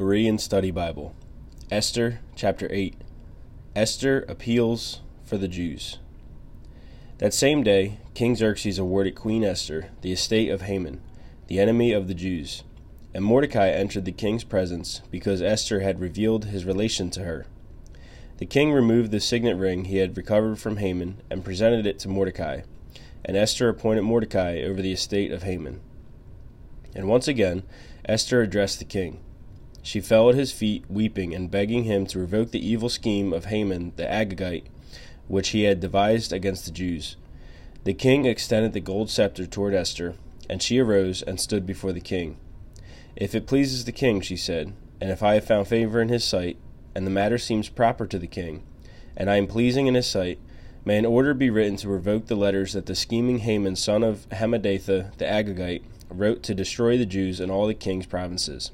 Berean Study Bible, Esther chapter 8. Esther appeals for the Jews. That same day, King Xerxes awarded Queen Esther the estate of Haman, the enemy of the Jews. And Mordecai entered the king's presence because Esther had revealed his relation to her. The king removed the signet ring he had recovered from Haman and presented it to Mordecai, and Esther appointed Mordecai over the estate of Haman. And once again, Esther addressed the king. She fell at his feet, weeping and begging him to revoke the evil scheme of Haman the Agagite, which he had devised against the Jews. The king extended the gold scepter toward Esther, and she arose and stood before the king. If it pleases the king, she said, and if I have found favor in his sight, and the matter seems proper to the king, and I am pleasing in his sight, may an order be written to revoke the letters that the scheming Haman, son of Hammedatha the Agagite, wrote to destroy the Jews in all the king's provinces.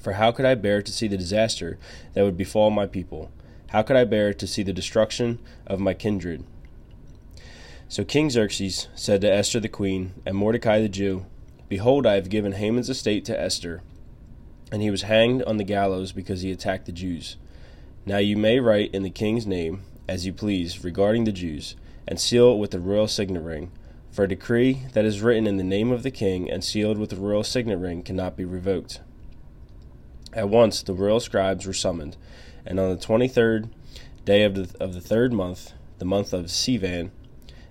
For how could I bear to see the disaster that would befall my people? How could I bear to see the destruction of my kindred? So King Xerxes said to Esther the queen and Mordecai the Jew, Behold, I have given Haman's estate to Esther, and he was hanged on the gallows because he attacked the Jews. Now you may write in the king's name, as you please, regarding the Jews, and seal it with the royal signet ring. For a decree that is written in the name of the king and sealed with the royal signet ring cannot be revoked. At once the royal scribes were summoned, and on the twenty third day of the, of the third month, the month of Sivan,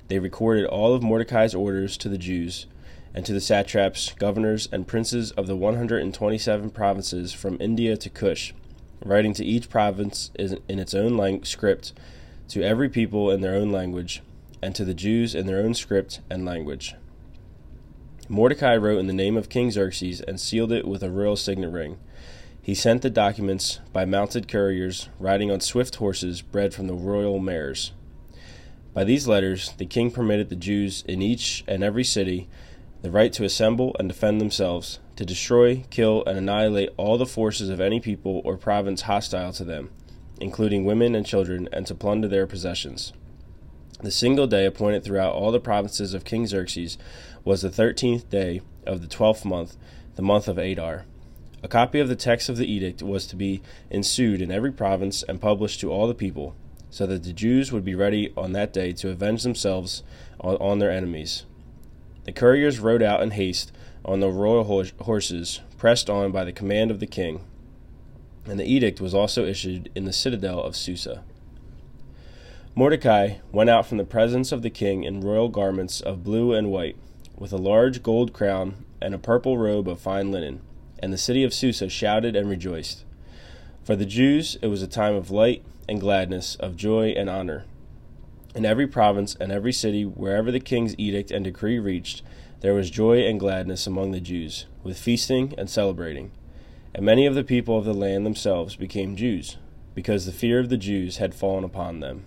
they recorded all of Mordecai's orders to the Jews, and to the satraps, governors, and princes of the one hundred and twenty seven provinces from India to Cush, writing to each province in its own lang- script, to every people in their own language, and to the Jews in their own script and language. Mordecai wrote in the name of King Xerxes and sealed it with a royal signet ring. He sent the documents by mounted couriers riding on swift horses bred from the royal mares. By these letters, the king permitted the Jews in each and every city the right to assemble and defend themselves, to destroy, kill, and annihilate all the forces of any people or province hostile to them, including women and children, and to plunder their possessions. The single day appointed throughout all the provinces of King Xerxes was the thirteenth day of the twelfth month, the month of Adar. A copy of the text of the edict was to be ensued in every province and published to all the people, so that the Jews would be ready on that day to avenge themselves on, their enemies. The couriers rode out in haste on the royal horses, pressed on by the command of the king, and the edict was also issued in the citadel of Susa. Mordecai went out from the presence of the king in royal garments of blue and white, with a large gold crown and a purple robe of fine linen and the city of Susa shouted and rejoiced. For the Jews it was a time of light and gladness, of joy and honor. In every province and every city, wherever the king's edict and decree reached, there was joy and gladness among the Jews, with feasting and celebrating. And many of the people of the land themselves became Jews, because the fear of the Jews had fallen upon them.